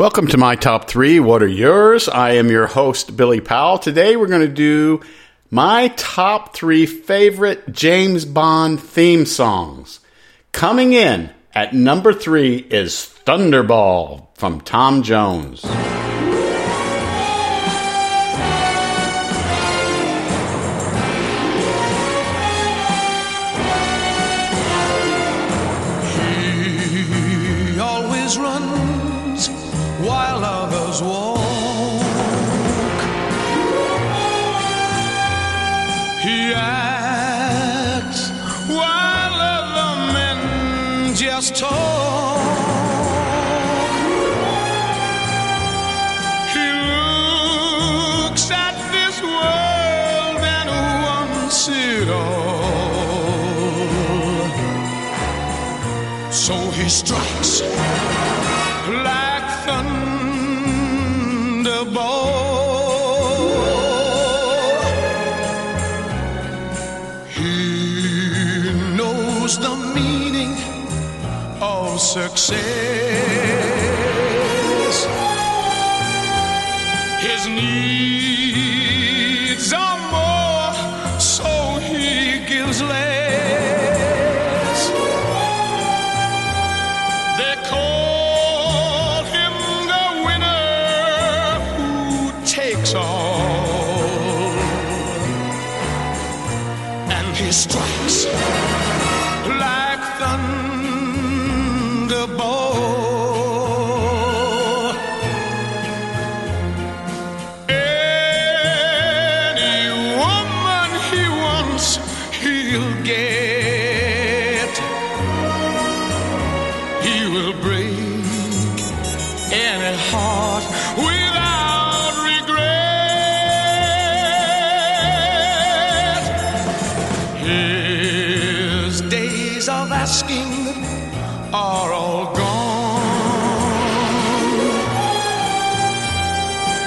Welcome to my top three. What are yours? I am your host, Billy Powell. Today we're going to do my top three favorite James Bond theme songs. Coming in at number three is Thunderball from Tom Jones. So he strikes like thunderbolt. He knows the meaning of success.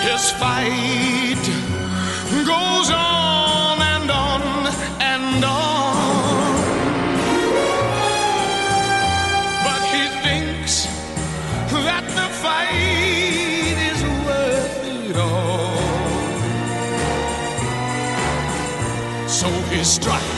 His fight goes on and on and on. But he thinks that the fight is worth it all. So he strikes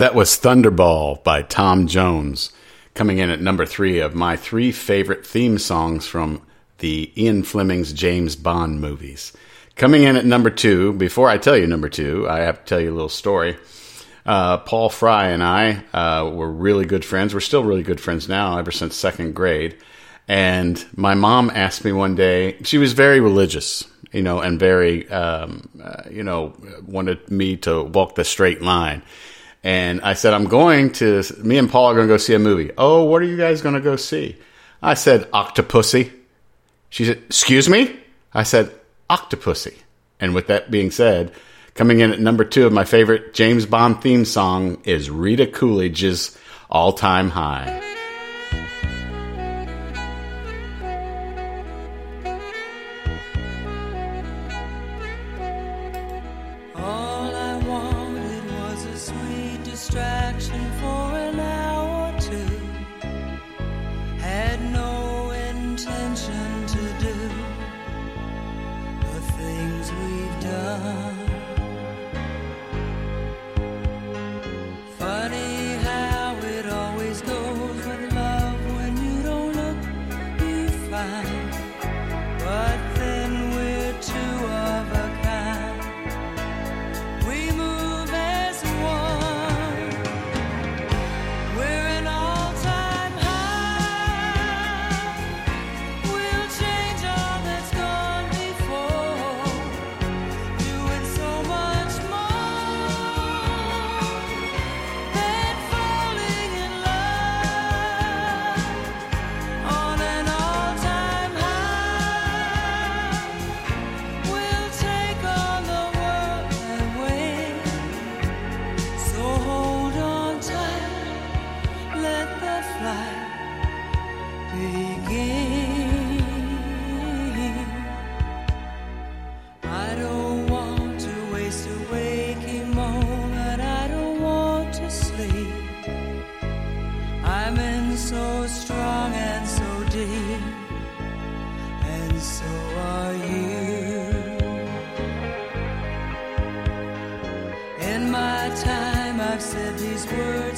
That was Thunderball by Tom Jones, coming in at number three of my three favorite theme songs from the Ian Fleming's James Bond movies. Coming in at number two, before I tell you number two, I have to tell you a little story. Uh, Paul Fry and I uh, were really good friends. We're still really good friends now, ever since second grade. And my mom asked me one day, she was very religious, you know, and very, um, uh, you know, wanted me to walk the straight line. And I said, I'm going to, me and Paul are going to go see a movie. Oh, what are you guys going to go see? I said, Octopussy. She said, Excuse me? I said, Octopussy. And with that being said, coming in at number two of my favorite James Bond theme song is Rita Coolidge's All Time High. These words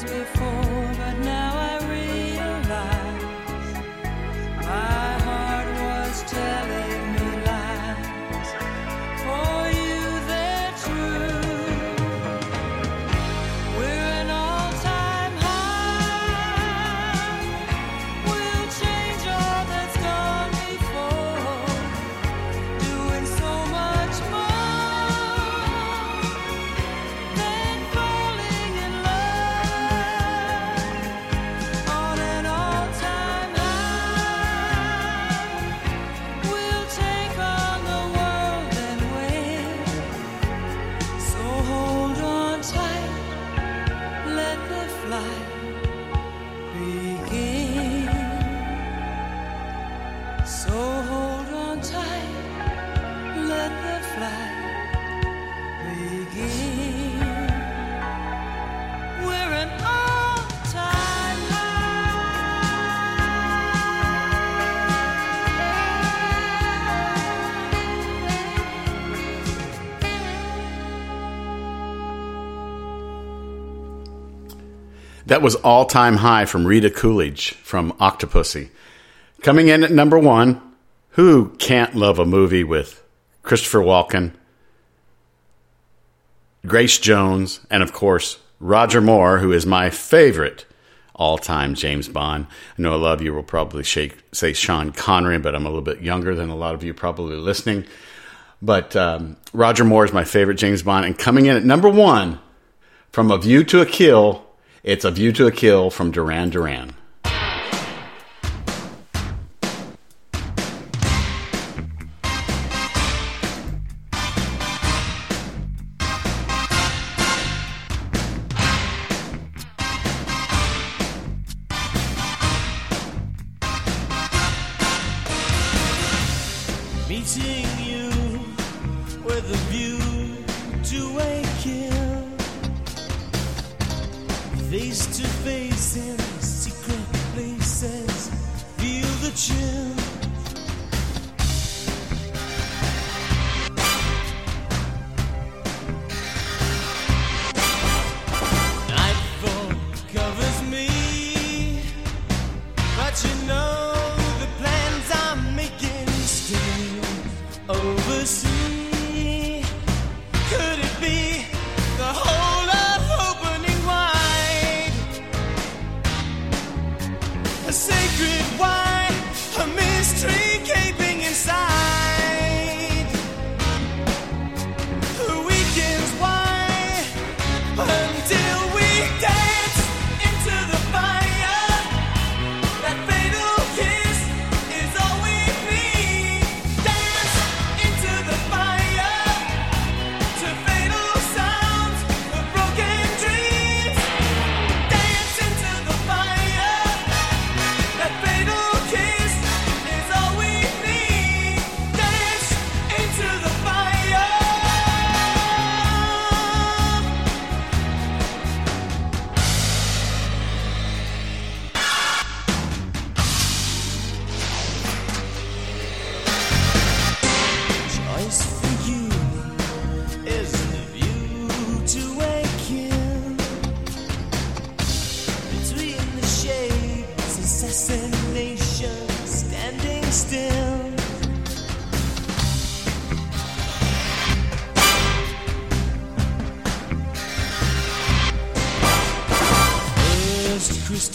That was All Time High from Rita Coolidge from Octopussy. Coming in at number one, who can't love a movie with Christopher Walken, Grace Jones, and of course, Roger Moore, who is my favorite all time James Bond. I know a lot of you will probably shake, say Sean Connery, but I'm a little bit younger than a lot of you probably listening. But um, Roger Moore is my favorite James Bond. And coming in at number one, from A View to a Kill, it's A View to a Kill from Duran Duran. Meeting you with a view to a kill. Face to face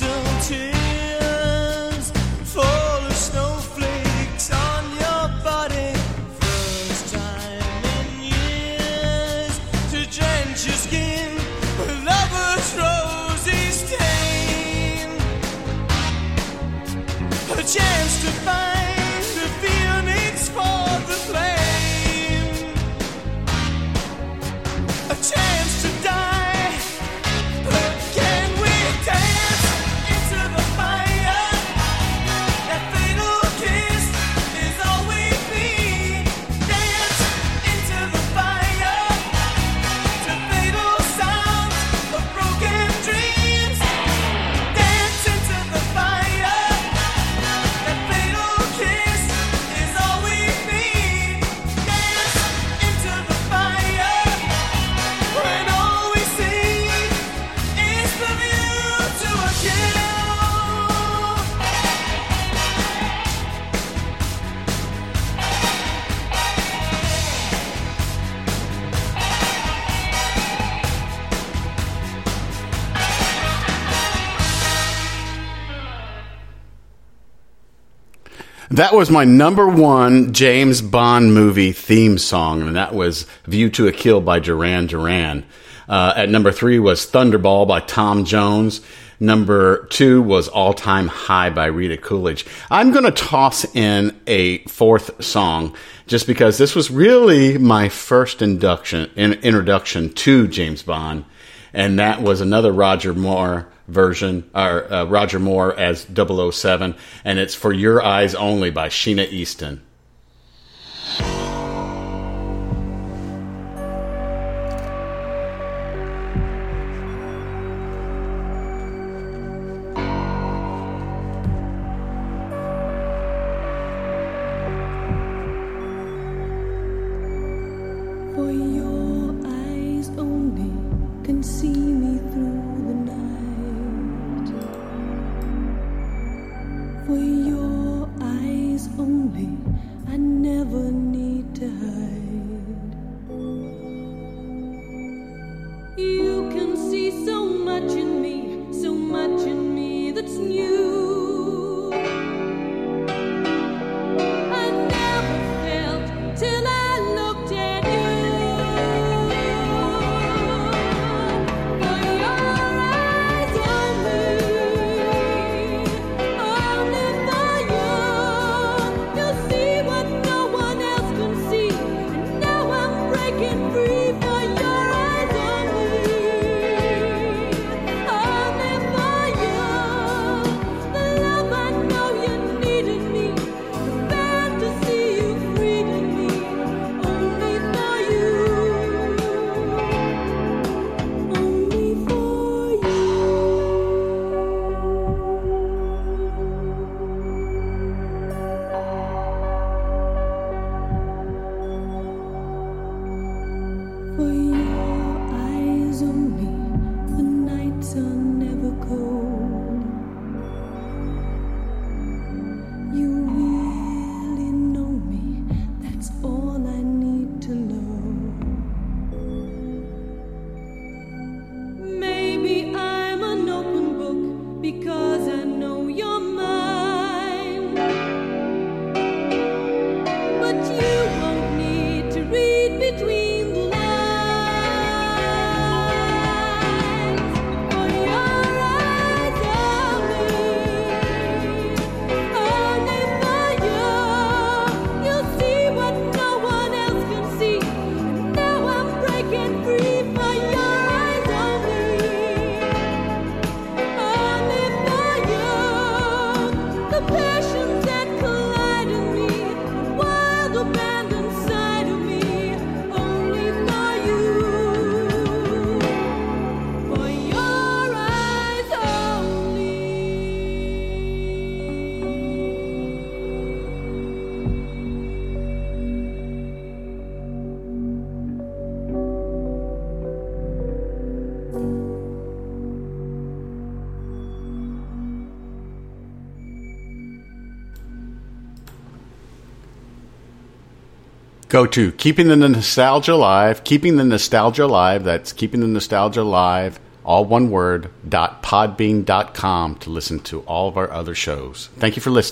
still tears. That was my number one James Bond movie theme song, and that was View to a Kill by Duran Duran. Uh, at number three was Thunderball by Tom Jones. Number two was All Time High by Rita Coolidge. I'm going to toss in a fourth song just because this was really my first induction, in, introduction to James Bond. And that was another Roger Moore version, or uh, Roger Moore as 007. And it's For Your Eyes Only by Sheena Easton. Go to Keeping the Nostalgia Alive, Keeping the Nostalgia Alive, that's Keeping the Nostalgia Alive, all one word, dot podbean dot com to listen to all of our other shows. Thank you for listening.